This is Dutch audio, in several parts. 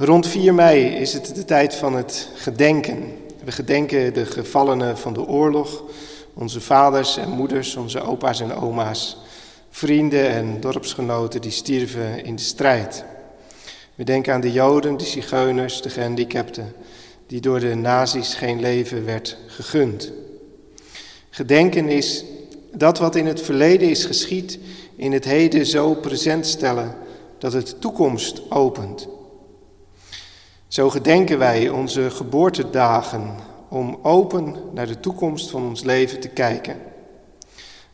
Rond 4 mei is het de tijd van het gedenken. We gedenken de gevallenen van de oorlog, onze vaders en moeders, onze opa's en oma's, vrienden en dorpsgenoten die stierven in de strijd. We denken aan de Joden, de Zigeuners, de gehandicapten, die door de nazi's geen leven werd gegund. Gedenken is dat wat in het verleden is geschied, in het heden zo present stellen dat het toekomst opent. Zo gedenken wij onze geboortedagen om open naar de toekomst van ons leven te kijken.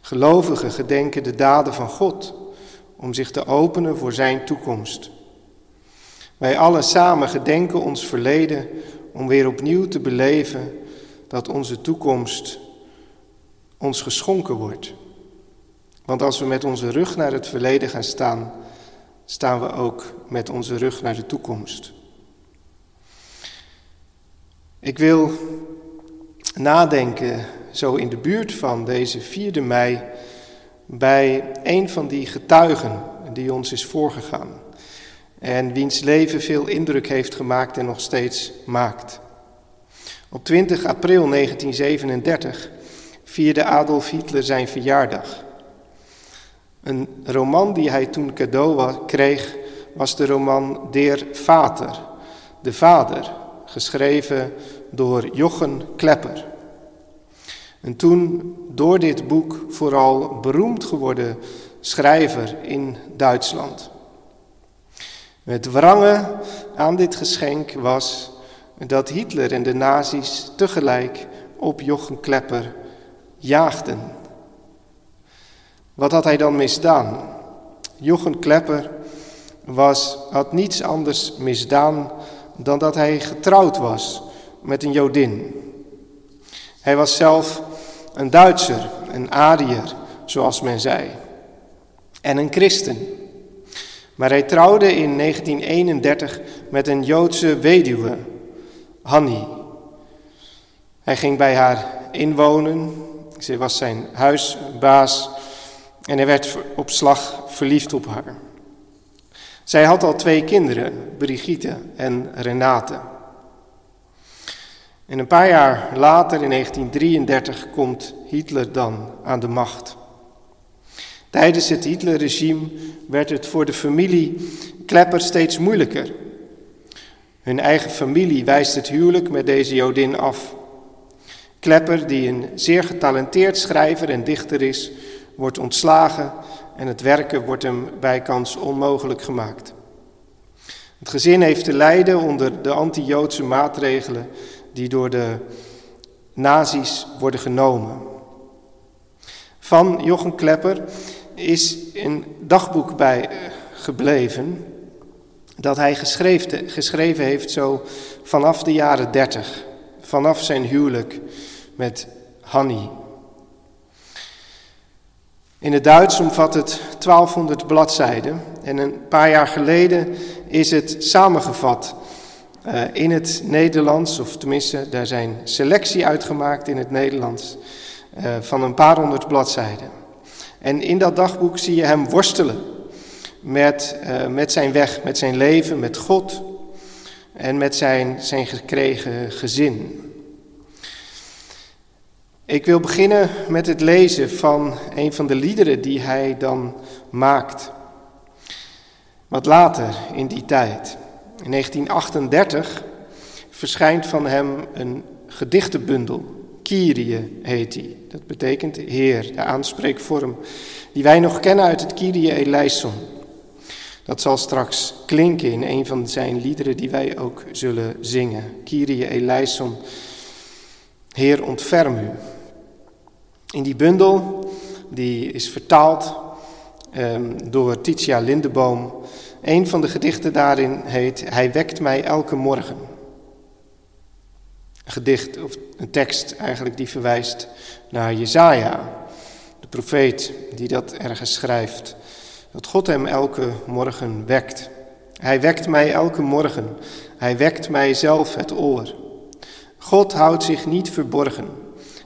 Gelovigen gedenken de daden van God om zich te openen voor Zijn toekomst. Wij allen samen gedenken ons verleden om weer opnieuw te beleven dat onze toekomst ons geschonken wordt. Want als we met onze rug naar het verleden gaan staan, staan we ook met onze rug naar de toekomst. Ik wil nadenken, zo in de buurt van deze 4 mei, bij een van die getuigen die ons is voorgegaan. En wiens leven veel indruk heeft gemaakt en nog steeds maakt. Op 20 april 1937 vierde Adolf Hitler zijn verjaardag. Een roman die hij toen cadeau kreeg was de roman Der Vater, de vader, geschreven door Jochen Klepper. En toen door dit boek vooral beroemd geworden schrijver in Duitsland. Het wrange aan dit geschenk was dat Hitler en de nazi's tegelijk op Jochen Klepper jaagden. Wat had hij dan misdaan? Jochen Klepper was, had niets anders misdaan dan dat hij getrouwd was met een Jodin. Hij was zelf een Duitser, een Ariër, zoals men zei, en een christen. Maar hij trouwde in 1931 met een Joodse weduwe, Hanni. Hij ging bij haar inwonen, ze was zijn huisbaas en hij werd op slag verliefd op haar. Zij had al twee kinderen, Brigitte en Renate. En een paar jaar later, in 1933, komt Hitler dan aan de macht. Tijdens het Hitlerregime werd het voor de familie Klepper steeds moeilijker. Hun eigen familie wijst het huwelijk met deze Jodin af. Klepper, die een zeer getalenteerd schrijver en dichter is, wordt ontslagen en het werken wordt hem bijkans onmogelijk gemaakt. Het gezin heeft te lijden onder de anti-Joodse maatregelen die door de nazi's worden genomen. Van Jochen Klepper is een dagboek bij eh, gebleven dat hij geschreven, heeft zo vanaf de jaren dertig, vanaf zijn huwelijk met Hanni. In het Duits omvat het 1200 bladzijden en een paar jaar geleden is het samengevat uh, in het Nederlands, of tenminste daar zijn selectie uitgemaakt in het Nederlands uh, van een paar honderd bladzijden. En in dat dagboek zie je hem worstelen met, uh, met zijn weg, met zijn leven, met God en met zijn, zijn gekregen gezin. Ik wil beginnen met het lezen van een van de liederen die hij dan maakt. Wat later in die tijd. In 1938 verschijnt van hem een gedichtenbundel. Kyrie heet die. Dat betekent Heer, de aanspreekvorm die wij nog kennen uit het Kyrie eleison. Dat zal straks klinken in een van zijn liederen die wij ook zullen zingen. Kyrie eleison, Heer ontferm u. In die bundel, die is vertaald um, door Titia Lindeboom, een van de gedichten daarin heet Hij wekt mij elke morgen. Een gedicht of een tekst eigenlijk die verwijst naar Jezaja, de profeet die dat ergens schrijft. Dat God hem elke morgen wekt. Hij wekt mij elke morgen. Hij wekt mij zelf het oor. God houdt zich niet verborgen,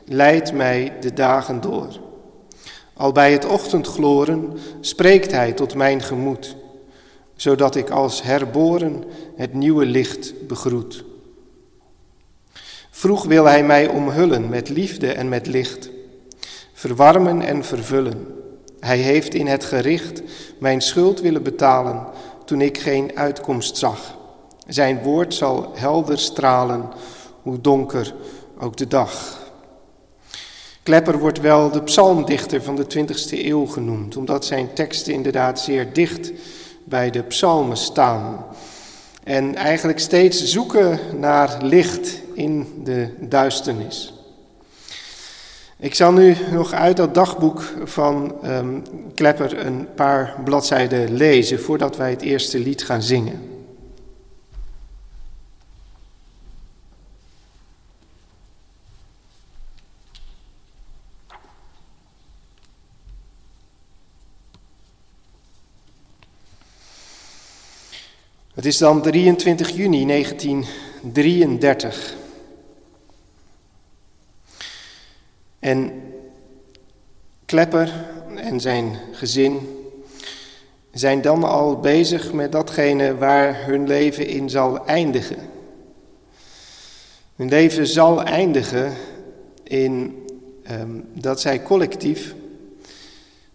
leidt mij de dagen door. Al bij het ochtendgloren spreekt hij tot mijn gemoed. zodat ik als herboren het nieuwe licht begroet. Vroeg wil hij mij omhullen met liefde en met licht, verwarmen en vervullen. Hij heeft in het gericht mijn schuld willen betalen toen ik geen uitkomst zag. Zijn woord zal helder stralen, hoe donker ook de dag. Klepper wordt wel de psalmdichter van de 20e eeuw genoemd, omdat zijn teksten inderdaad zeer dicht bij de psalmen staan. En eigenlijk steeds zoeken naar licht in de duisternis. Ik zal nu nog uit dat dagboek van um, Klepper een paar bladzijden lezen voordat wij het eerste lied gaan zingen. Het is dan 23 juni 1933. En Klepper en zijn gezin zijn dan al bezig met datgene waar hun leven in zal eindigen. Hun leven zal eindigen in um, dat zij collectief,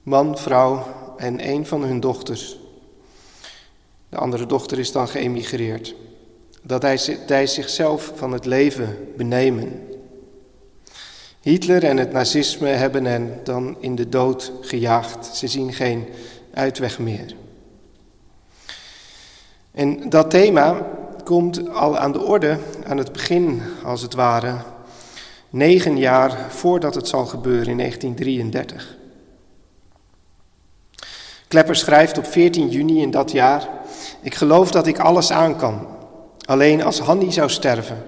man, vrouw en een van hun dochters, de andere dochter is dan geëmigreerd. Dat hij, hij zichzelf van het leven benemen. Hitler en het nazisme hebben hen dan in de dood gejaagd. Ze zien geen uitweg meer. En dat thema komt al aan de orde aan het begin, als het ware, negen jaar voordat het zal gebeuren in 1933. Klepper schrijft op 14 juni in dat jaar: Ik geloof dat ik alles aan kan. Alleen als Hanni zou sterven,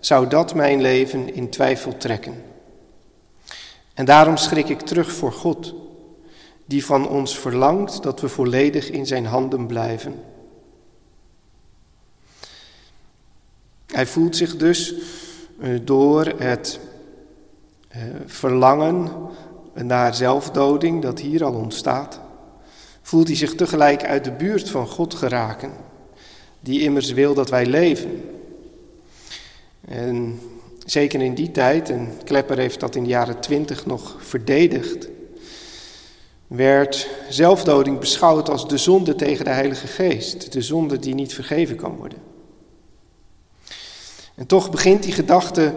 zou dat mijn leven in twijfel trekken. En daarom schrik ik terug voor God, die van ons verlangt dat we volledig in zijn handen blijven. Hij voelt zich dus eh, door het eh, verlangen naar zelfdoding dat hier al ontstaat, voelt hij zich tegelijk uit de buurt van God geraken, die immers wil dat wij leven. En zeker in die tijd, en Klepper heeft dat in de jaren twintig nog verdedigd, werd zelfdoding beschouwd als de zonde tegen de Heilige Geest, de zonde die niet vergeven kan worden. En toch begint die gedachte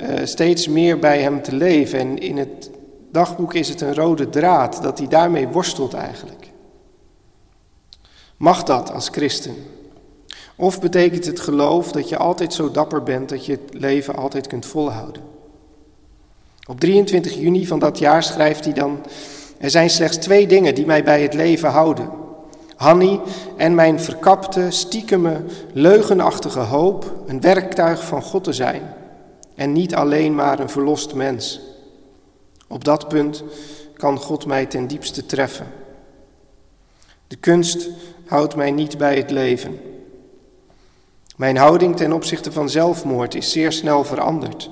uh, steeds meer bij hem te leven. En in het dagboek is het een rode draad dat hij daarmee worstelt eigenlijk. Mag dat als christen? Of betekent het geloof dat je altijd zo dapper bent dat je het leven altijd kunt volhouden? Op 23 juni van dat jaar schrijft hij dan: Er zijn slechts twee dingen die mij bij het leven houden. Hanni en mijn verkapte, stiekeme, leugenachtige hoop een werktuig van God te zijn en niet alleen maar een verlost mens. Op dat punt kan God mij ten diepste treffen. De kunst houdt mij niet bij het leven. Mijn houding ten opzichte van zelfmoord is zeer snel veranderd.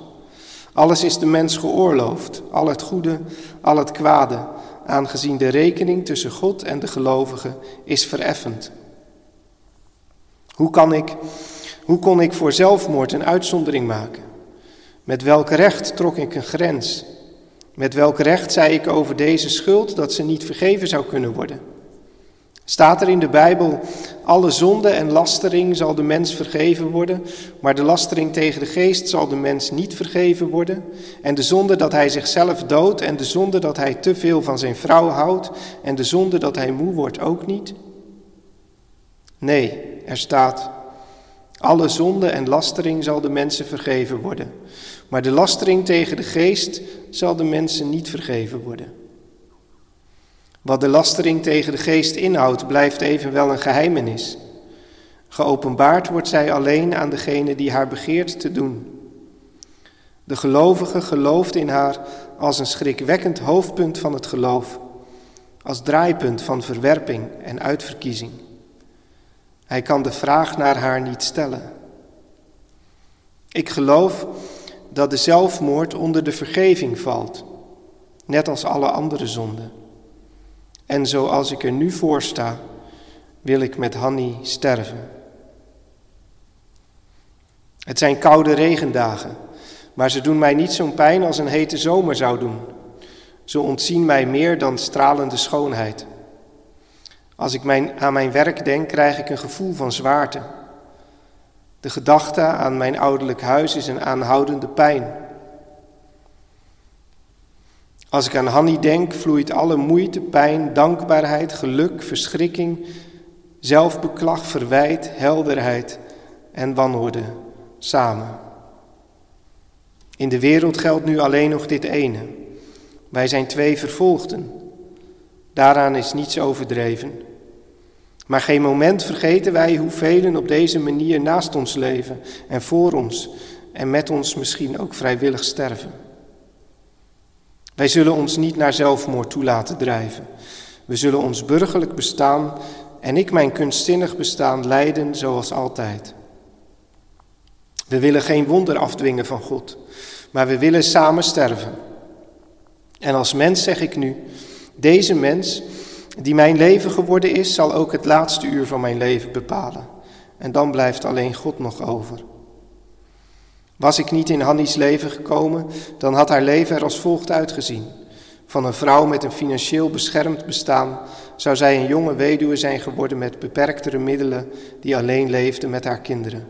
Alles is de mens geoorloofd, al het goede, al het kwade, aangezien de rekening tussen God en de gelovigen is vereffend. Hoe, kan ik, hoe kon ik voor zelfmoord een uitzondering maken? Met welk recht trok ik een grens? Met welk recht zei ik over deze schuld dat ze niet vergeven zou kunnen worden? Staat er in de Bijbel, alle zonde en lastering zal de mens vergeven worden, maar de lastering tegen de geest zal de mens niet vergeven worden. En de zonde dat hij zichzelf doodt en de zonde dat hij te veel van zijn vrouw houdt en de zonde dat hij moe wordt ook niet? Nee, er staat, alle zonde en lastering zal de mensen vergeven worden, maar de lastering tegen de geest zal de mensen niet vergeven worden. Wat de lastering tegen de geest inhoudt, blijft evenwel een geheimenis. Geopenbaard wordt zij alleen aan degene die haar begeert te doen. De gelovige gelooft in haar als een schrikwekkend hoofdpunt van het geloof, als draaipunt van verwerping en uitverkiezing. Hij kan de vraag naar haar niet stellen. Ik geloof dat de zelfmoord onder de vergeving valt, net als alle andere zonden. En zoals ik er nu voor sta, wil ik met Hanni sterven. Het zijn koude regendagen, maar ze doen mij niet zo'n pijn als een hete zomer zou doen. Ze ontzien mij meer dan stralende schoonheid. Als ik mijn, aan mijn werk denk, krijg ik een gevoel van zwaarte. De gedachte aan mijn ouderlijk huis is een aanhoudende pijn. Als ik aan Hanni denk, vloeit alle moeite, pijn, dankbaarheid, geluk, verschrikking, zelfbeklag, verwijt, helderheid en wanorde samen. In de wereld geldt nu alleen nog dit ene. Wij zijn twee vervolgden. Daaraan is niets overdreven. Maar geen moment vergeten wij hoe velen op deze manier naast ons leven en voor ons en met ons misschien ook vrijwillig sterven. Wij zullen ons niet naar zelfmoord toe laten drijven. We zullen ons burgerlijk bestaan en ik mijn kunstzinnig bestaan leiden zoals altijd. We willen geen wonder afdwingen van God, maar we willen samen sterven. En als mens zeg ik nu, deze mens die mijn leven geworden is, zal ook het laatste uur van mijn leven bepalen. En dan blijft alleen God nog over. Was ik niet in Hannies leven gekomen, dan had haar leven er als volgt uitgezien. Van een vrouw met een financieel beschermd bestaan zou zij een jonge weduwe zijn geworden met beperktere middelen die alleen leefde met haar kinderen.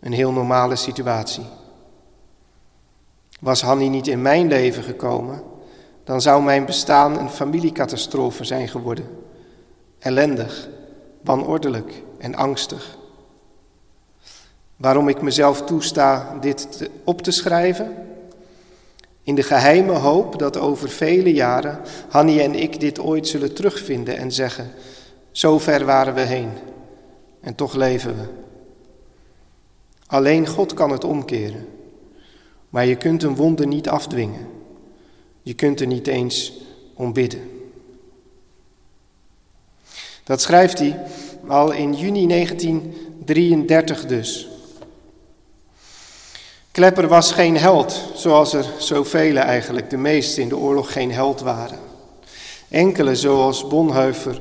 Een heel normale situatie. Was Hanni niet in mijn leven gekomen, dan zou mijn bestaan een familiecatastrofe zijn geworden. Ellendig, wanordelijk en angstig. Waarom ik mezelf toesta dit op te schrijven? In de geheime hoop dat over vele jaren Hanni en ik dit ooit zullen terugvinden en zeggen: Zo ver waren we heen en toch leven we. Alleen God kan het omkeren, maar je kunt een wonder niet afdwingen. Je kunt er niet eens om bidden. Dat schrijft hij al in juni 1933 dus. Klepper was geen held, zoals er zoveel eigenlijk, de meesten in de oorlog geen held waren. Enkele, zoals Bonhoeffer,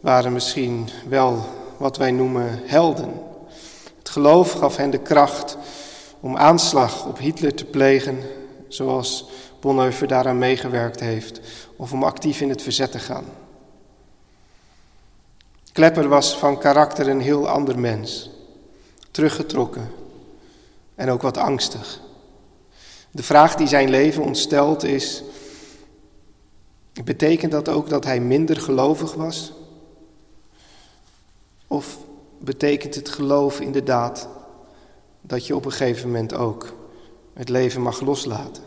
waren misschien wel wat wij noemen helden. Het geloof gaf hen de kracht om aanslag op Hitler te plegen, zoals Bonhoeffer daaraan meegewerkt heeft, of om actief in het verzet te gaan. Klepper was van karakter een heel ander mens, teruggetrokken en ook wat angstig. De vraag die zijn leven ontstelt is: betekent dat ook dat hij minder gelovig was? Of betekent het geloof inderdaad dat je op een gegeven moment ook het leven mag loslaten?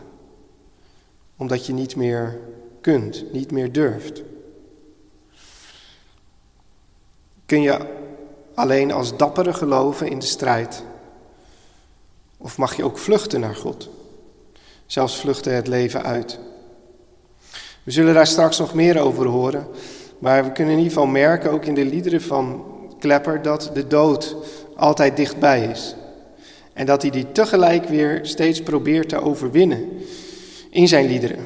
Omdat je niet meer kunt, niet meer durft. Kun je alleen als dappere geloven in de strijd? Of mag je ook vluchten naar God? Zelfs vluchten het leven uit. We zullen daar straks nog meer over horen, maar we kunnen in ieder geval merken, ook in de liederen van Klepper, dat de dood altijd dichtbij is. En dat hij die tegelijk weer steeds probeert te overwinnen in zijn liederen.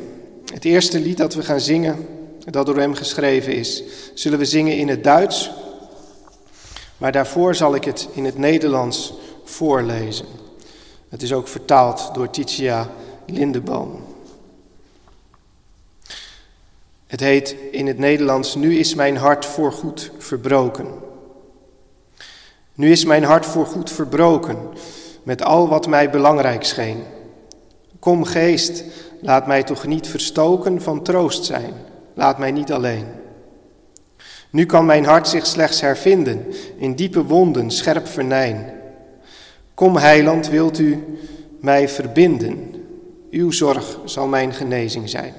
Het eerste lied dat we gaan zingen, dat door hem geschreven is, zullen we zingen in het Duits, maar daarvoor zal ik het in het Nederlands voorlezen. Het is ook vertaald door Titia Lindeboom. Het heet in het Nederlands: Nu is mijn hart voorgoed verbroken. Nu is mijn hart voorgoed verbroken met al wat mij belangrijk scheen. Kom geest, laat mij toch niet verstoken van troost zijn. Laat mij niet alleen. Nu kan mijn hart zich slechts hervinden in diepe wonden, scherp vernijn. Kom, heiland, wilt u mij verbinden? Uw zorg zal mijn genezing zijn.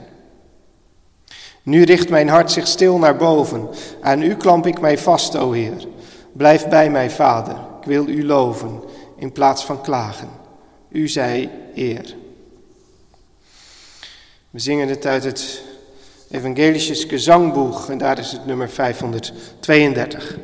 Nu richt mijn hart zich stil naar boven. Aan u klamp ik mij vast, o Heer. Blijf bij mij, Vader. Ik wil u loven in plaats van klagen. U zij eer. We zingen het uit het Evangelische Gezangboeg en daar is het nummer 532.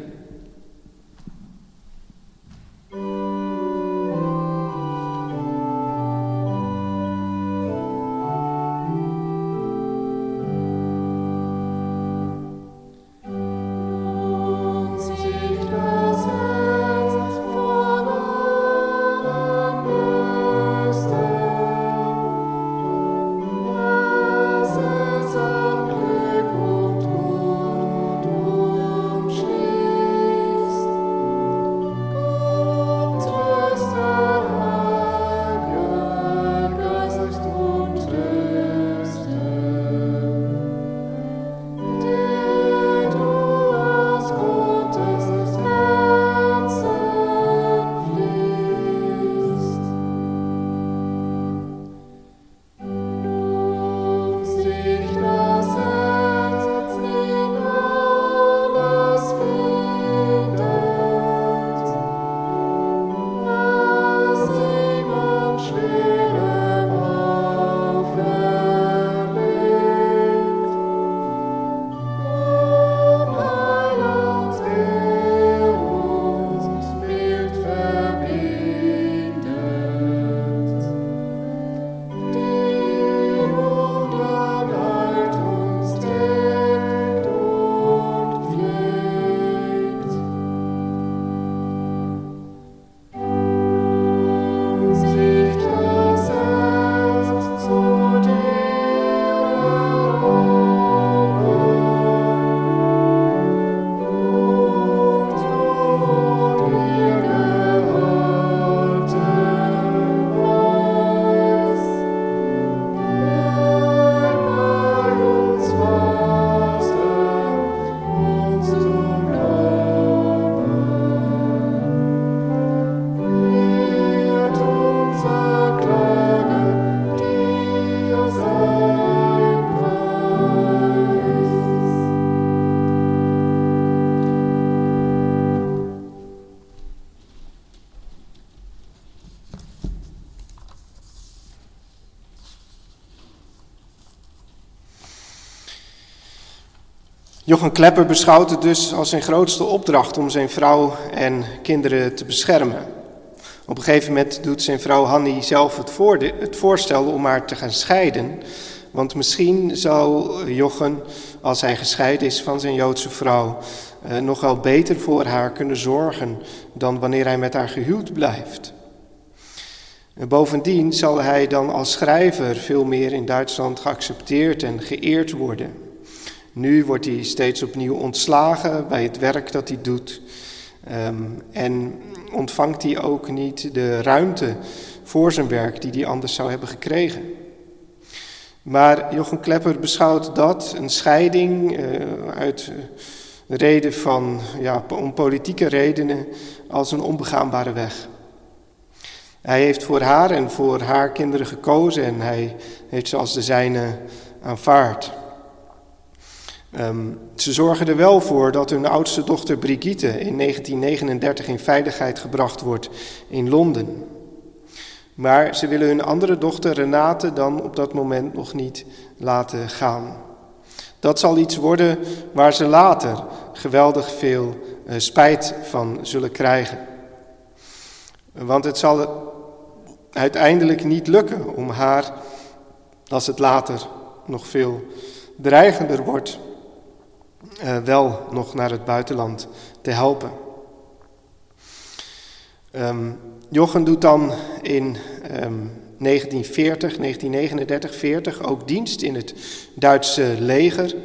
Jochen Klepper beschouwt het dus als zijn grootste opdracht om zijn vrouw en kinderen te beschermen. Op een gegeven moment doet zijn vrouw Hanni zelf het, het voorstel om haar te gaan scheiden. Want misschien zou Jochen, als hij gescheiden is van zijn Joodse vrouw, eh, nog wel beter voor haar kunnen zorgen dan wanneer hij met haar gehuwd blijft. bovendien zal hij dan als schrijver veel meer in Duitsland geaccepteerd en geëerd worden. Nu wordt hij steeds opnieuw ontslagen bij het werk dat hij doet. Ehm, en ontvangt hij ook niet de ruimte voor zijn werk die hij anders zou hebben gekregen. Maar Jochem Klepper beschouwt dat, een scheiding uh, uit reden van, ja, om politieke redenen, als een onbegaanbare weg. Hij heeft voor haar en voor haar kinderen gekozen en hij heeft ze als de zijne aanvaard. Um, ze zorgen er wel voor dat hun oudste dochter Brigitte in 1939 in veiligheid gebracht wordt in Londen. Maar ze willen hun andere dochter Renate dan op dat moment nog niet laten gaan. Dat zal iets worden waar ze later geweldig veel uh, spijt van zullen krijgen. Want het zal uiteindelijk niet lukken om haar, als het later nog veel dreigender wordt, uh, wel nog naar het buitenland te helpen. Um, Jochen doet dan in um, 1940, 1939, 40 ook dienst in het Duitse leger.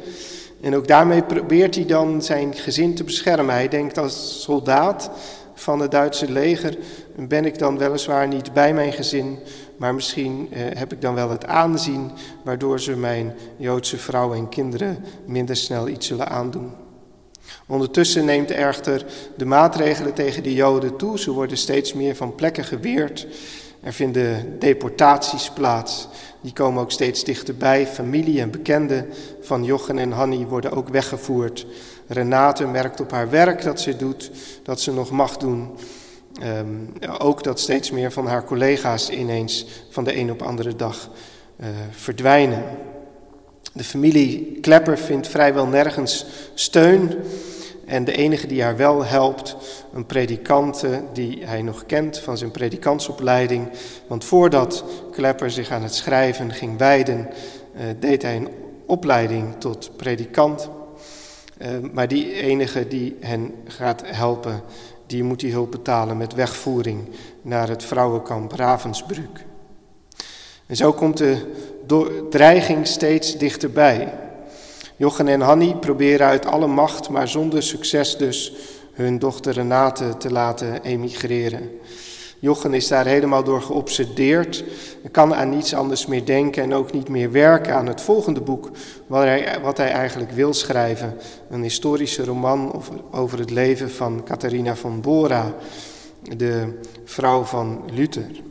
En ook daarmee probeert hij dan zijn gezin te beschermen. Hij denkt als soldaat van het Duitse leger ben ik dan weliswaar niet bij mijn gezin, maar misschien eh, heb ik dan wel het aanzien waardoor ze mijn Joodse vrouw en kinderen minder snel iets zullen aandoen. Ondertussen neemt echter de maatregelen tegen de Joden toe. Ze worden steeds meer van plekken geweerd. Er vinden deportaties plaats. Die komen ook steeds dichterbij. Familie en bekenden van Jochen en Hanni worden ook weggevoerd. Renate merkt op haar werk dat ze doet, dat ze nog mag doen. Um, ook dat steeds meer van haar collega's ineens van de een op andere dag uh, verdwijnen. De familie Klepper vindt vrijwel nergens steun. En de enige die haar wel helpt, een predikant die hij nog kent van zijn predikantsopleiding. Want voordat Klepper zich aan het schrijven ging wijden, uh, deed hij een opleiding tot predikant. Uh, maar die enige die hen gaat helpen, die moet die hulp betalen met wegvoering naar het vrouwenkamp Ravensbrück. En zo komt de dreiging steeds dichterbij. Jochen en Hanni proberen uit alle macht, maar zonder succes dus, hun dochter Renate te laten emigreren. Jochen is daar helemaal door geobsedeerd, kan aan niets anders meer denken en ook niet meer werken aan het volgende boek, wat hij, wat hij eigenlijk wil schrijven. Een historische roman over, over het leven van Catharina van Bora, de vrouw van Luther.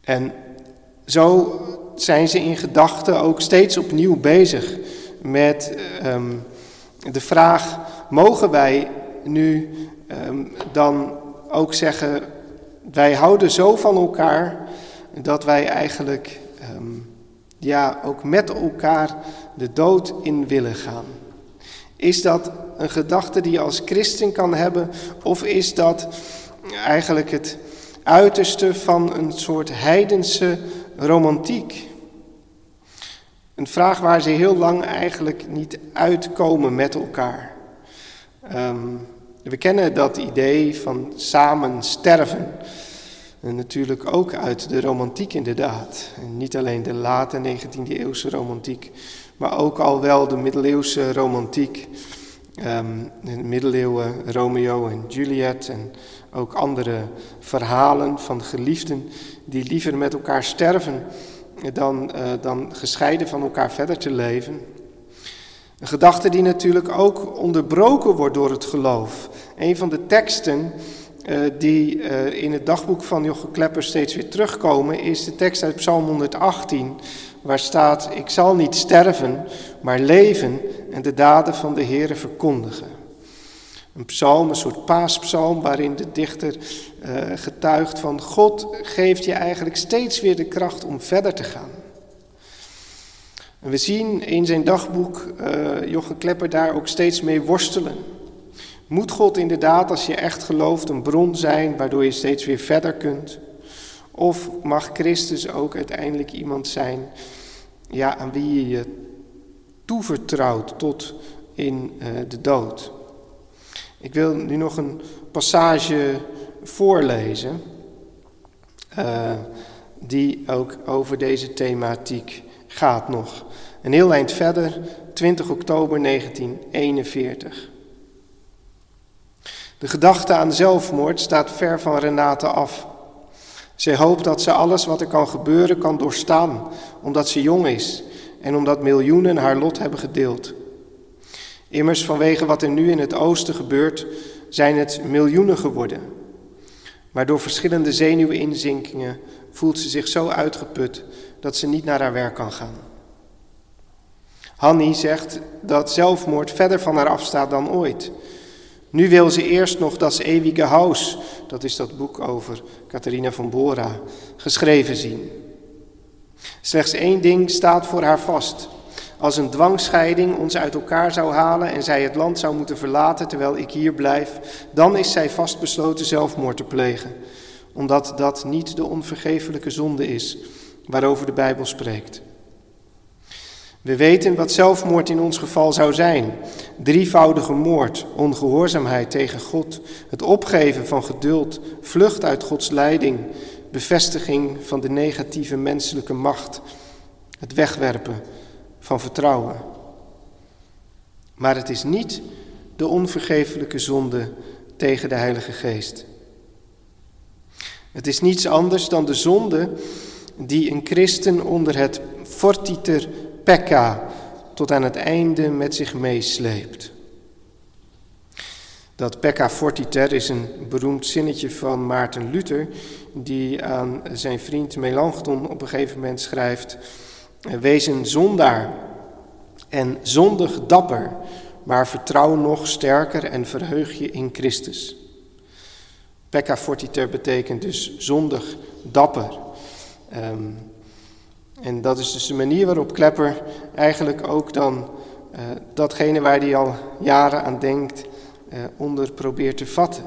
En zo zijn ze in gedachten ook steeds opnieuw bezig met um, de vraag: mogen wij nu um, dan ook zeggen, wij houden zo van elkaar dat wij eigenlijk um, ja, ook met elkaar de dood in willen gaan? Is dat een gedachte die je als christen kan hebben of is dat eigenlijk het uiterste van een soort heidense romantiek? Een vraag waar ze heel lang eigenlijk niet uitkomen met elkaar. Um, we kennen dat idee van samen sterven. En natuurlijk ook uit de romantiek inderdaad. En niet alleen de late 19e eeuwse romantiek, maar ook al wel de middeleeuwse romantiek. Um, de middeleeuwen Romeo en Juliet en ook andere verhalen van geliefden die liever met elkaar sterven dan, uh, dan gescheiden van elkaar verder te leven. Een gedachte die natuurlijk ook onderbroken wordt door het geloof. Een van de teksten uh, die uh, in het dagboek van Jochem Klepper steeds weer terugkomen, is de tekst uit Psalm 118, waar staat: Ik zal niet sterven, maar leven en de daden van de Heere verkondigen. Een psalm, een soort paaspsalm, waarin de dichter uh, getuigt van God geeft je eigenlijk steeds weer de kracht om verder te gaan. En we zien in zijn dagboek uh, Jochen Klepper daar ook steeds mee worstelen. Moet God inderdaad, als je echt gelooft, een bron zijn waardoor je steeds weer verder kunt? Of mag Christus ook uiteindelijk iemand zijn ja, aan wie je je toevertrouwt tot in uh, de dood? Ik wil nu nog een passage voorlezen, uh, die ook over deze thematiek gaat nog. Een heel eind verder, 20 oktober 1941. De gedachte aan zelfmoord staat ver van Renate af. Zij hoopt dat ze alles wat er kan gebeuren kan doorstaan, omdat ze jong is en omdat miljoenen haar lot hebben gedeeld. Immers vanwege wat er nu in het oosten gebeurt, zijn het miljoenen geworden. Maar door verschillende zenuwinzinkingen voelt ze zich zo uitgeput dat ze niet naar haar werk kan gaan. Hanni zegt dat zelfmoord verder van haar afstaat dan ooit. Nu wil ze eerst nog dat eeuwige huis, dat is dat boek over Catharina van Bora, geschreven zien. Slechts één ding staat voor haar vast. Als een dwangscheiding ons uit elkaar zou halen en zij het land zou moeten verlaten terwijl ik hier blijf, dan is zij vastbesloten zelfmoord te plegen, omdat dat niet de onvergeeflijke zonde is waarover de Bijbel spreekt. We weten wat zelfmoord in ons geval zou zijn. Drievoudige moord, ongehoorzaamheid tegen God, het opgeven van geduld, vlucht uit Gods leiding, bevestiging van de negatieve menselijke macht, het wegwerpen van vertrouwen. Maar het is niet de onvergeeflijke zonde tegen de Heilige Geest. Het is niets anders dan de zonde die een christen onder het fortiter pekka tot aan het einde met zich meesleept. Dat pekka fortiter is een beroemd zinnetje van Maarten Luther, die aan zijn vriend Melanchthon op een gegeven moment schrijft: Wees een zondaar en zondig dapper, maar vertrouw nog sterker en verheug je in Christus. Pekka fortiter betekent dus zondig dapper. Um, en dat is dus de manier waarop Klepper eigenlijk ook dan uh, datgene waar hij al jaren aan denkt, uh, onder probeert te vatten.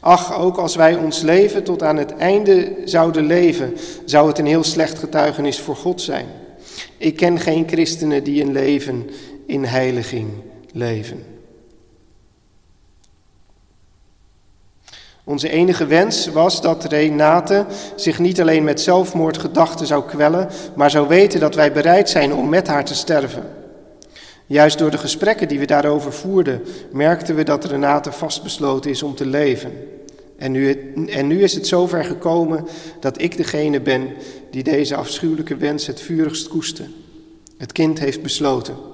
Ach, ook als wij ons leven tot aan het einde zouden leven, zou het een heel slecht getuigenis voor God zijn. Ik ken geen christenen die een leven in heiliging leven. Onze enige wens was dat Renate zich niet alleen met zelfmoordgedachten zou kwellen, maar zou weten dat wij bereid zijn om met haar te sterven. Juist door de gesprekken die we daarover voerden, merkten we dat Renate vastbesloten is om te leven. En nu, en nu is het zover gekomen dat ik degene ben die deze afschuwelijke wens het vurigst koeste. Het kind heeft besloten.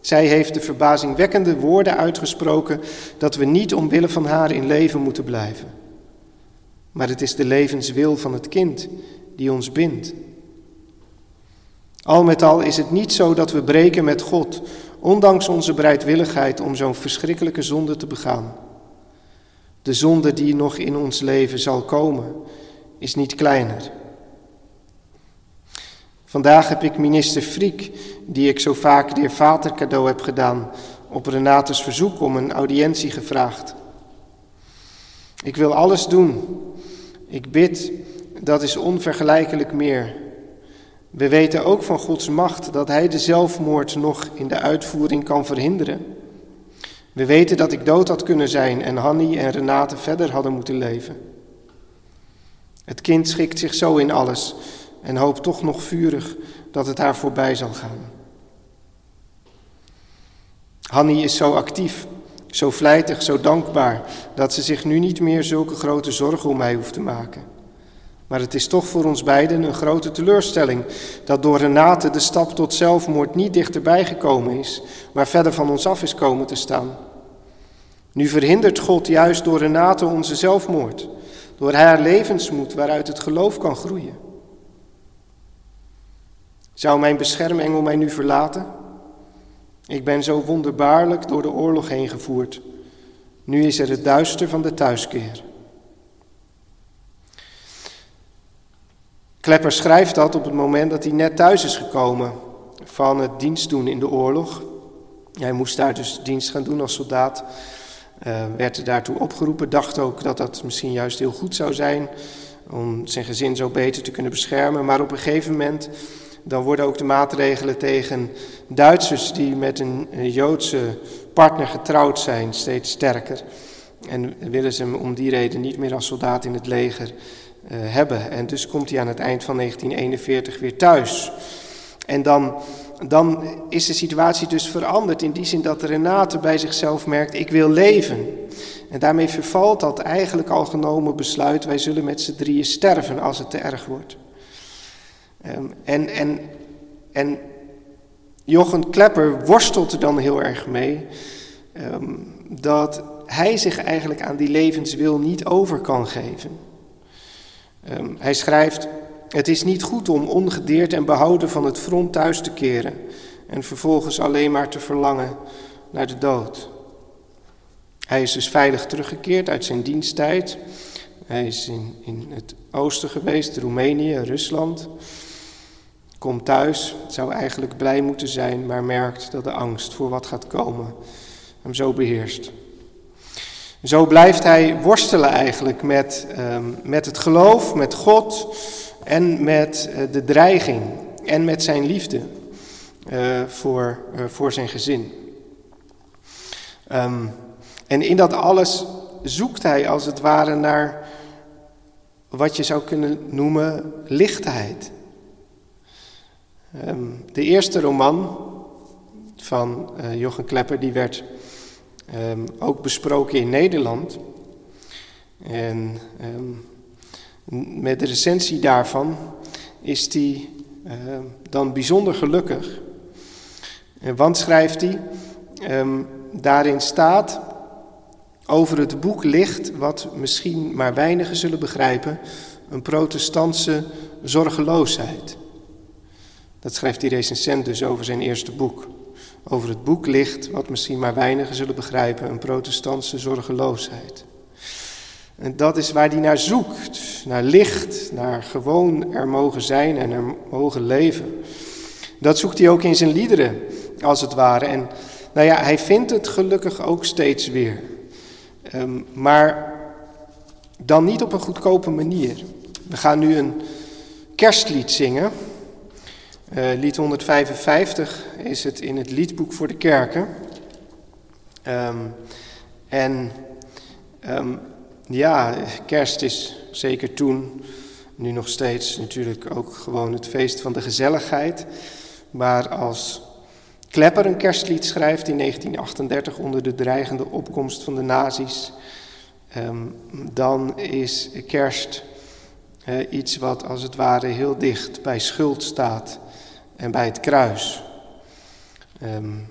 Zij heeft de verbazingwekkende woorden uitgesproken dat we niet omwille van haar in leven moeten blijven. Maar het is de levenswil van het kind die ons bindt. Al met al is het niet zo dat we breken met God, ondanks onze bereidwilligheid om zo'n verschrikkelijke zonde te begaan. De zonde die nog in ons leven zal komen, is niet kleiner. Vandaag heb ik minister Friek, die ik zo vaak de Vater cadeau heb gedaan, op Renates verzoek om een audiëntie gevraagd. Ik wil alles doen. Ik bid, dat is onvergelijkelijk meer. We weten ook van Gods macht dat Hij de zelfmoord nog in de uitvoering kan verhinderen. We weten dat ik dood had kunnen zijn en Hanni en Renate verder hadden moeten leven. Het kind schikt zich zo in alles en hoopt toch nog vurig dat het haar voorbij zal gaan. Hanni is zo actief, zo vlijtig, zo dankbaar, dat ze zich nu niet meer zulke grote zorgen om mij hoeft te maken. Maar het is toch voor ons beiden een grote teleurstelling dat door Renate de stap tot zelfmoord niet dichterbij gekomen is, maar verder van ons af is komen te staan. Nu verhindert God juist door Renate onze zelfmoord, door haar levensmoed waaruit het geloof kan groeien. Zou mijn beschermengel mij nu verlaten? Ik ben zo wonderbaarlijk door de oorlog heen gevoerd. Nu is er het duister van de thuiskeer. Klepper schrijft dat op het moment dat hij net thuis is gekomen van het dienst doen in de oorlog. Hij moest daar dus dienst gaan doen als soldaat. Uh, werd daartoe opgeroepen, dacht ook dat dat misschien juist heel goed zou zijn om zijn gezin zo beter te kunnen beschermen. Maar op een gegeven moment dan worden ook de maatregelen tegen Duitsers die met een, Joodse partner getrouwd zijn steeds sterker. En willen ze hem om die reden niet meer als soldaat in het leger uh, hebben. En dus komt hij aan het eind van 1941 weer thuis. En dan, dan is de situatie dus veranderd in die zin dat Renate bij zichzelf merkt, ik wil leven. En daarmee vervalt dat eigenlijk al genomen besluit, wij zullen met z'n drieën sterven als het te erg wordt. Ehm, en, en, en Jochen Klepper worstelt er dan heel erg mee ehm, dat hij zich eigenlijk aan die levenswil niet over kan geven. Ehm, hij schrijft, het is niet goed om ongedeerd en behouden van het front thuis te keren en vervolgens alleen maar te verlangen naar de dood. Hij is dus veilig teruggekeerd uit zijn diensttijd. Hij is in, in het oosten geweest, Roemenië, Rusland. Komt thuis, zou eigenlijk blij moeten zijn, maar merkt dat de angst voor wat gaat komen hem zo beheerst. Zo blijft hij worstelen eigenlijk met, um, met het geloof, met God en met uh, de dreiging en met zijn liefde uh, voor, uh, voor zijn gezin. Um, en in dat alles zoekt hij als het ware naar wat je zou kunnen noemen lichtheid. Ehm, de eerste roman van uh, Jochen Klepper, die werd um, ook besproken in Nederland. En um, met de recensie daarvan is hij dan bijzonder gelukkig. Want schrijft hij, daarin staat over het boek ligt, wat misschien maar weinigen zullen begrijpen, een protestantse zorgeloosheid. Dat schrijft die recensent dus over zijn eerste boek. Over het boek ligt, wat misschien maar weinigen zullen begrijpen, een protestantse zorgeloosheid. En dat is waar hij naar zoekt, naar licht, naar gewoon er mogen zijn en er mogen leven. Dat zoekt hij ook in zijn liederen, als het ware. En nou ja, hij vindt het gelukkig ook steeds weer. Um, maar dan niet op een goedkope manier. We gaan nu een kerstlied zingen. Uh, lied 155 is het in het liedboek voor de kerken. Um, en um, ja, kerst is zeker toen, nu nog steeds natuurlijk ook gewoon het feest van de gezelligheid. Maar als Klepper een kerstlied schrijft in 1938 onder de dreigende opkomst van de nazi's, um, dan is kerst uh, iets wat als het ware heel dicht bij schuld staat en bij het kruis. Um,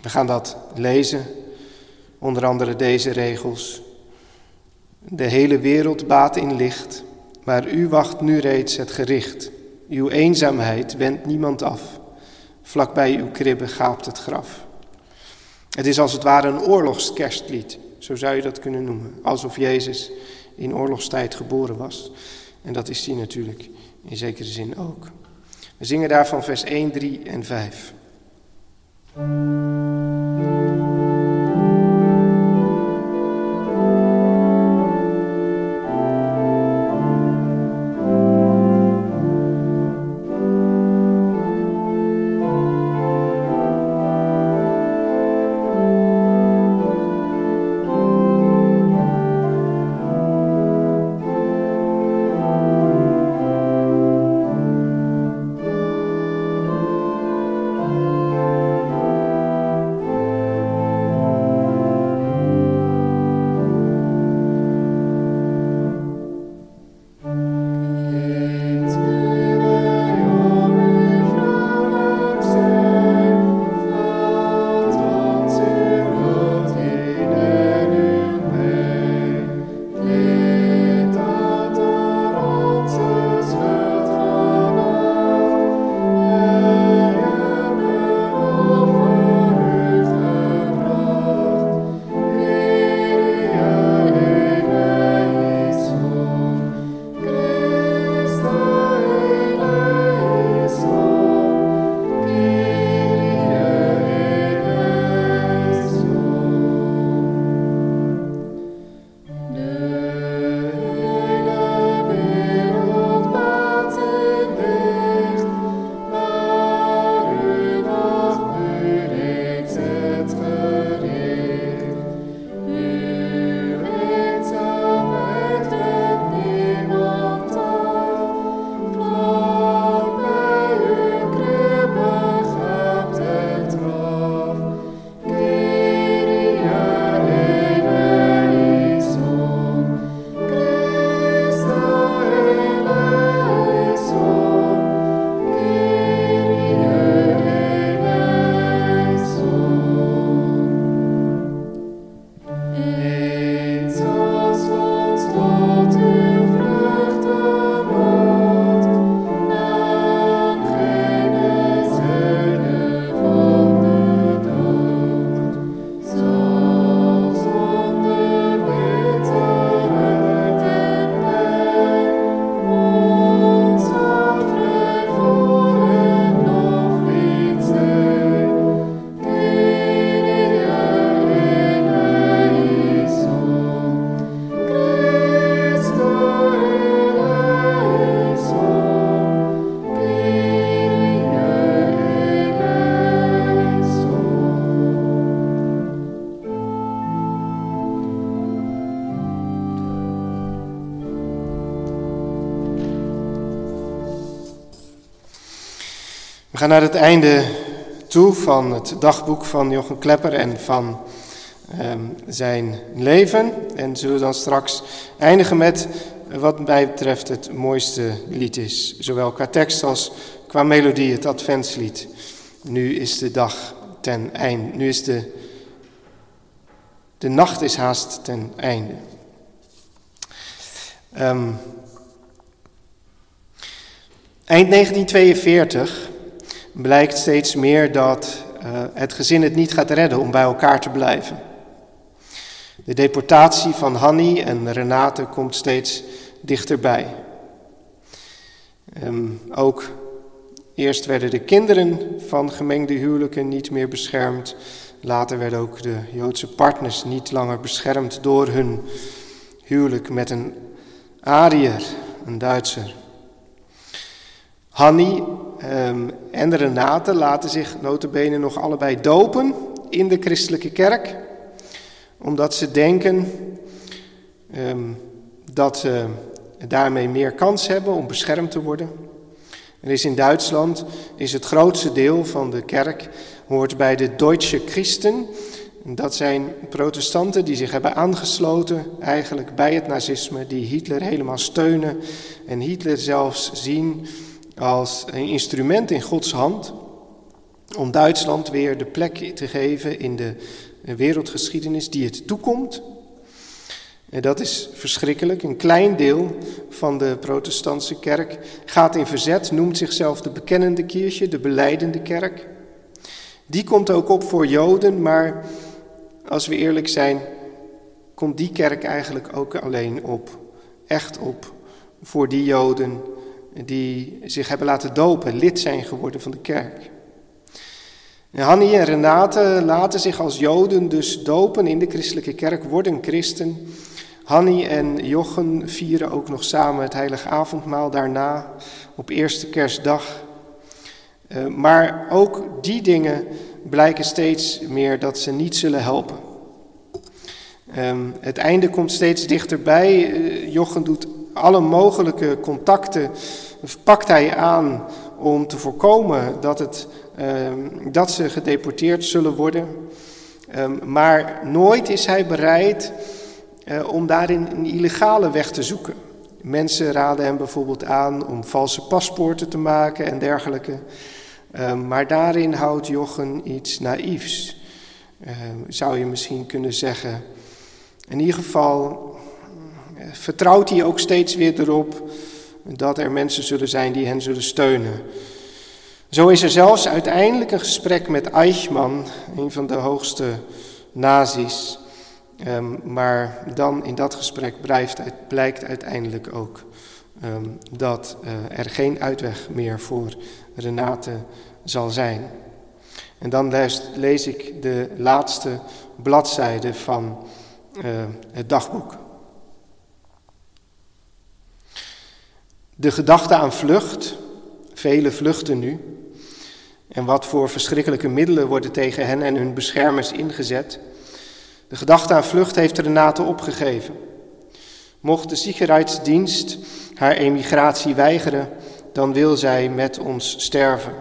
we gaan dat lezen, onder andere deze regels. De hele wereld baat in licht, maar u wacht nu reeds het gericht. Uw eenzaamheid wendt niemand af. Vlakbij uw kribbe gaapt het graf. Het is als het ware een oorlogskerstlied, zo zou je dat kunnen noemen. Alsof Jezus in oorlogstijd geboren was. En dat is hij natuurlijk in zekere zin ook. We zingen daarvan vers 1, 3 en 5. Gaan naar het einde toe van het dagboek van Jochen Klepper en van ehm, zijn leven. En zullen dan straks eindigen met wat mij betreft het mooiste lied is. Zowel qua tekst als qua melodie, het adventslied. Nu is de dag ten einde. Nu is de, de nacht is haast ten einde. Ehm, eind 1942 blijkt steeds meer dat uh, het gezin het niet gaat redden om bij elkaar te blijven. De deportatie van Hanny en Renate komt steeds dichterbij. Um, ook eerst werden de kinderen van gemengde huwelijken niet meer beschermd. Later werden ook de Joodse partners niet langer beschermd door hun huwelijk met een Ariër, een Duitser. Hanny um, en Renate laten zich notabene nog allebei dopen in de christelijke kerk, omdat ze denken um, dat ze daarmee meer kans hebben om beschermd te worden. Er is in Duitsland is het grootste deel van de kerk hoort bij de Deutsche Christen. Dat zijn protestanten die zich hebben aangesloten eigenlijk bij het nazisme, die Hitler helemaal steunen en Hitler zelfs zien als een instrument in Gods hand om Duitsland weer de plek te geven in de wereldgeschiedenis die het toekomt. En dat is verschrikkelijk. Een klein deel van de protestantse kerk gaat in verzet, noemt zichzelf de bekennende kirche, de beleidende kerk. Die komt ook op voor Joden, maar als we eerlijk zijn, komt die kerk eigenlijk ook alleen op, echt op, voor die Joden die zich hebben laten dopen, lid zijn geworden van de kerk. Hanni en Renate laten zich als Joden dus dopen in de christelijke kerk, worden christen. Hanni en Jochen vieren ook nog samen het heilige avondmaal daarna, op eerste kerstdag. Eh, maar ook die dingen blijken steeds meer dat ze niet zullen helpen. Ehm, het einde komt steeds dichterbij. Uh, Jochen doet alle mogelijke contacten pakt hij aan om te voorkomen dat, het, ehm, dat ze gedeporteerd zullen worden. Ehm, maar nooit is hij bereid uh, om daarin een illegale weg te zoeken. Mensen raden hem bijvoorbeeld aan om valse paspoorten te maken en dergelijke. Um, maar daarin houdt Jochen iets naïefs, zou je misschien kunnen zeggen. In ieder geval vertrouwt hij ook steeds weer erop dat er mensen zullen zijn die hen zullen steunen. Zo is er zelfs uiteindelijk een gesprek met Eichmann, een van de hoogste nazi's. Um, maar dan in dat gesprek blijkt uiteindelijk ook um, dat uh, er geen uitweg meer voor Renate zal zijn. En dan lees, lees ik de laatste bladzijde van uh, het dagboek. De gedachte aan vlucht, vele vluchten nu, en wat voor verschrikkelijke middelen worden tegen hen en hun beschermers ingezet. De gedachte aan vlucht heeft Renate opgegeven. Mocht de Sicherheidsdienst haar emigratie weigeren, dan wil zij met ons sterven.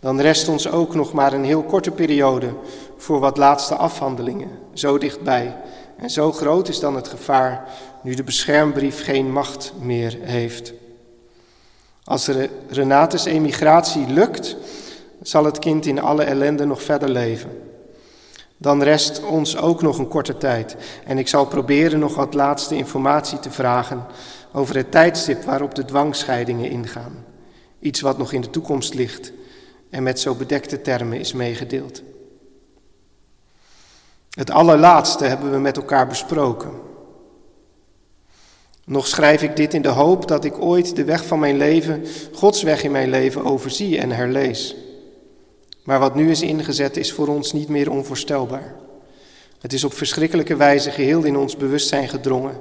Dan rest ons ook nog maar een heel korte periode voor wat laatste afhandelingen, zo dichtbij. En zo groot is dan het gevaar nu de beschermbrief geen macht meer heeft. Als Renates emigratie lukt, zal het kind in alle ellende nog verder leven. Dan rest ons ook nog een korte tijd en ik zal proberen nog wat laatste informatie te vragen over het tijdstip waarop de dwangscheidingen ingaan. Iets wat nog in de toekomst ligt en met zo bedekte termen is meegedeeld. Het allerlaatste hebben we met elkaar besproken. Nog schrijf ik dit in de hoop dat ik ooit de weg van mijn leven, Gods weg in mijn leven, overzie en herlees. Maar wat nu is ingezet is voor ons niet meer onvoorstelbaar. Het is op verschrikkelijke wijze geheel in ons bewustzijn gedrongen.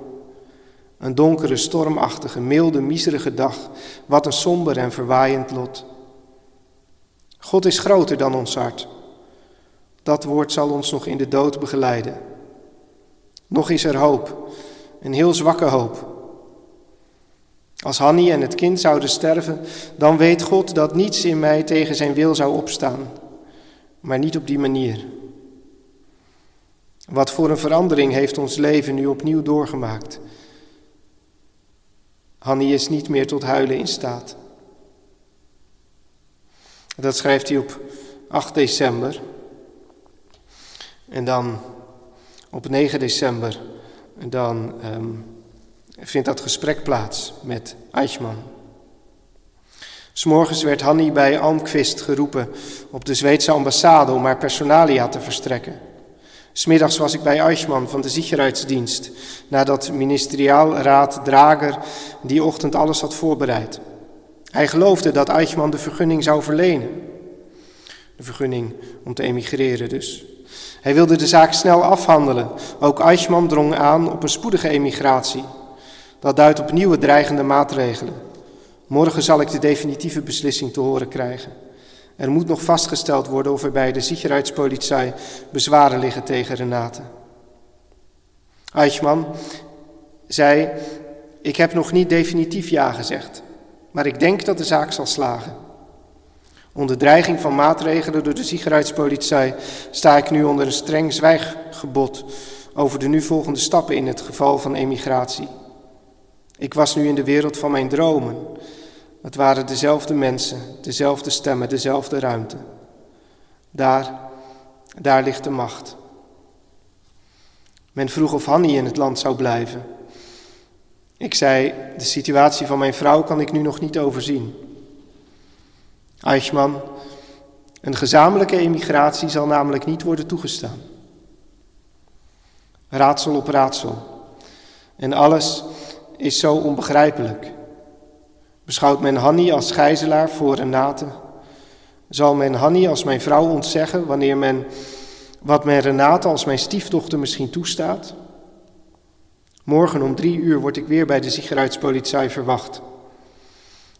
Een donkere, stormachtige, milde, miserige dag. Wat een somber en verwaaiend lot. God is groter dan ons hart. Dat woord zal ons nog in de dood begeleiden. Nog is er hoop, een heel zwakke hoop. Als Hanni en het kind zouden sterven, dan weet God dat niets in mij tegen zijn wil zou opstaan. Maar niet op die manier. Wat voor een verandering heeft ons leven nu opnieuw doorgemaakt. Hanni is niet meer tot huilen in staat. Dat schrijft hij op 8 december. En dan op 9 december, dan um, vindt dat gesprek plaats met Eichmann. S'morgens werd Hanni bij Almqvist geroepen op de Zweedse ambassade om haar personalia te verstrekken. Smiddags was ik bij Eichmann van de Sicherheidsdienst, nadat ministeriaalraad Drager die ochtend alles had voorbereid. Hij geloofde dat Eichmann de vergunning zou verlenen. De vergunning om te emigreren dus. Hij wilde de zaak snel afhandelen. Ook Eichmann drong aan op een spoedige emigratie. Dat duidt op nieuwe dreigende maatregelen. Morgen zal ik de definitieve beslissing te horen krijgen. Er moet nog vastgesteld worden of er bij de Sicherheidspolizei bezwaren liggen tegen Renate. Eichmann zei: Ik heb nog niet definitief ja gezegd, maar ik denk dat de zaak zal slagen. Onder dreiging van maatregelen door de Sicherheidspolizei sta ik nu onder een streng zwijggebod over de nu volgende stappen in het geval van emigratie. Ik was nu in de wereld van mijn dromen. Het waren dezelfde mensen, dezelfde stemmen, dezelfde ruimte. Daar, daar ligt de macht. Men vroeg of Hanni in het land zou blijven. Ik zei, de situatie van mijn vrouw kan ik nu nog niet overzien. Eichmann, een gezamenlijke emigratie zal namelijk niet worden toegestaan. Raadsel op raadsel. En alles is zo onbegrijpelijk. Beschouwt men Hanni als gijzelaar voor Renate? Zal men Hanni als mijn vrouw ontzeggen wanneer men wat men Renate als mijn stiefdochter misschien toestaat? Morgen om drie uur word ik weer bij de Sicherheidspolizei verwacht.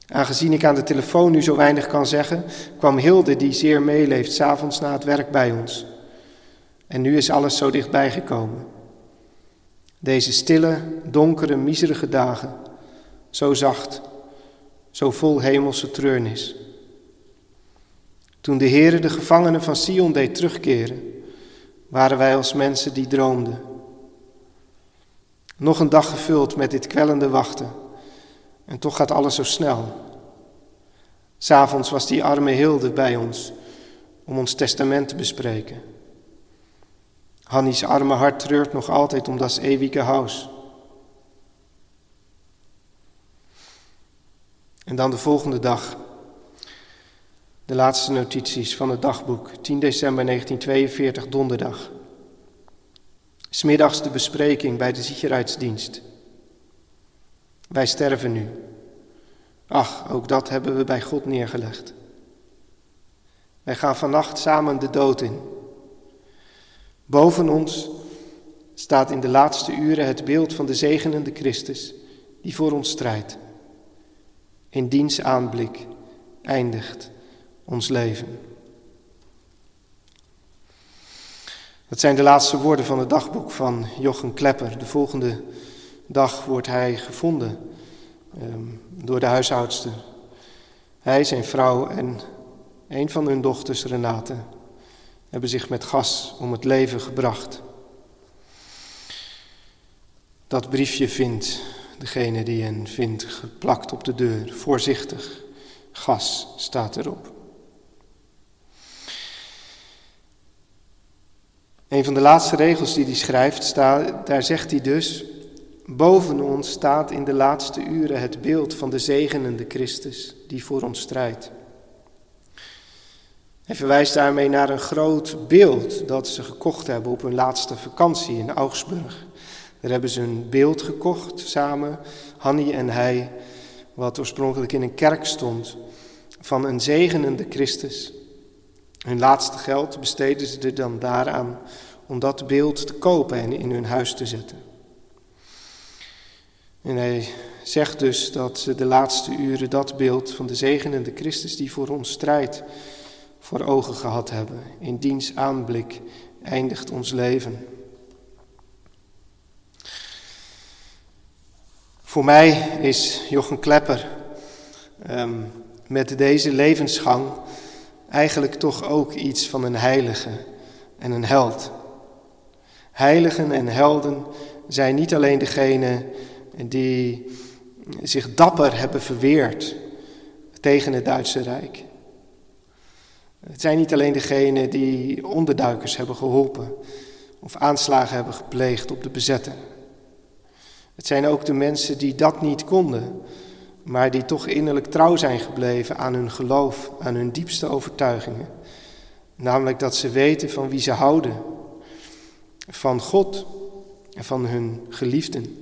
Aangezien ik aan de telefoon nu zo weinig kan zeggen, kwam Hilde, die zeer meeleeft, s'avonds na het werk bij ons. En nu is alles zo dichtbij gekomen. Deze stille, donkere, miserige dagen, zo zacht, zo vol hemelse treurnis. Toen de Heere de gevangenen van Sion deed terugkeren, waren wij als mensen die droomden. Nog een dag gevuld met dit kwellende wachten. En toch gaat alles zo snel. S'avonds was die arme Hilde bij ons om ons testament te bespreken. Hannies arme hart treurt nog altijd om dat eeuwige huis. En dan de volgende dag. De laatste notities van het dagboek, 10 december 1942, donderdag. Smiddags de bespreking bij de Sicherheidsdienst. Wij sterven nu. Ach, ook dat hebben we bij God neergelegd. Wij gaan vannacht samen de dood in. Boven ons staat in de laatste uren het beeld van de zegenende Christus die voor ons strijdt. In diens aanblik eindigt ons leven. Dat zijn de laatste woorden van het dagboek van Jochen Klepper. De volgende dag wordt hij gevonden ehm, door de huishoudster. Hij, zijn vrouw en een van hun dochters, Renate, hebben zich met gas om het leven gebracht. Dat briefje vindt degene die hen vindt geplakt op de deur. Voorzichtig, gas staat erop. Een van de laatste regels die hij schrijft, staat, daar zegt hij dus, boven ons staat in de laatste uren het beeld van de zegenende Christus die voor ons strijdt. Hij verwijst daarmee naar een groot beeld dat ze gekocht hebben op hun laatste vakantie in Augsburg. Daar hebben ze een beeld gekocht samen, Hanni en hij, wat oorspronkelijk in een kerk stond, van een zegenende Christus. Hun laatste geld besteden ze er dan daaraan om dat beeld te kopen en in hun huis te zetten. En hij zegt dus dat ze de laatste uren dat beeld van de zegenende Christus die voor ons strijdt, voor ogen gehad hebben. In diens aanblik eindigt ons leven. Voor mij is Jochen Klepper ehm, met deze levensgang eigenlijk toch ook iets van een heilige en een held. Heiligen en helden zijn niet alleen degenen die zich dapper hebben verweerd tegen het Duitse Rijk. Het zijn niet alleen degenen die onderduikers hebben geholpen of aanslagen hebben gepleegd op de bezetter. Het zijn ook de mensen die dat niet konden, maar die toch innerlijk trouw zijn gebleven aan hun geloof, aan hun diepste overtuigingen. Namelijk dat ze weten van wie ze houden, van God en van hun geliefden.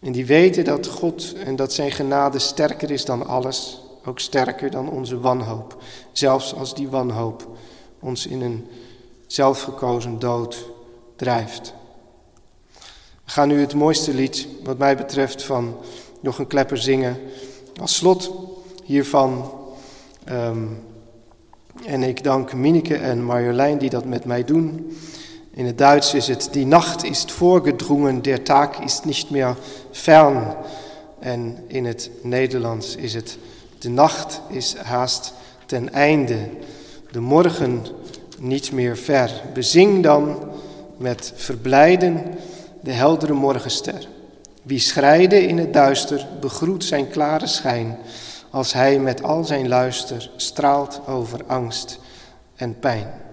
En die weten dat God en dat zijn genade sterker is dan alles, ook sterker dan onze wanhoop. Zelfs als die wanhoop ons in een zelfgekozen dood drijft. We gaan nu het mooiste lied, wat mij betreft, van nog een klepper zingen. Als slot hiervan. Ehm, en ik dank Mineke en Marjolein die dat met mij doen. In het Duits is het, die Nacht is voorgedrongen, der Tag is niet meer fern. En in het Nederlands is het, de nacht is haast ten einde, de morgen niet meer ver. Bezing dan met verblijden de heldere morgenster. Wie schrijde in het duister, begroet zijn klare schijn, als hij met al zijn luister straalt over angst en pijn.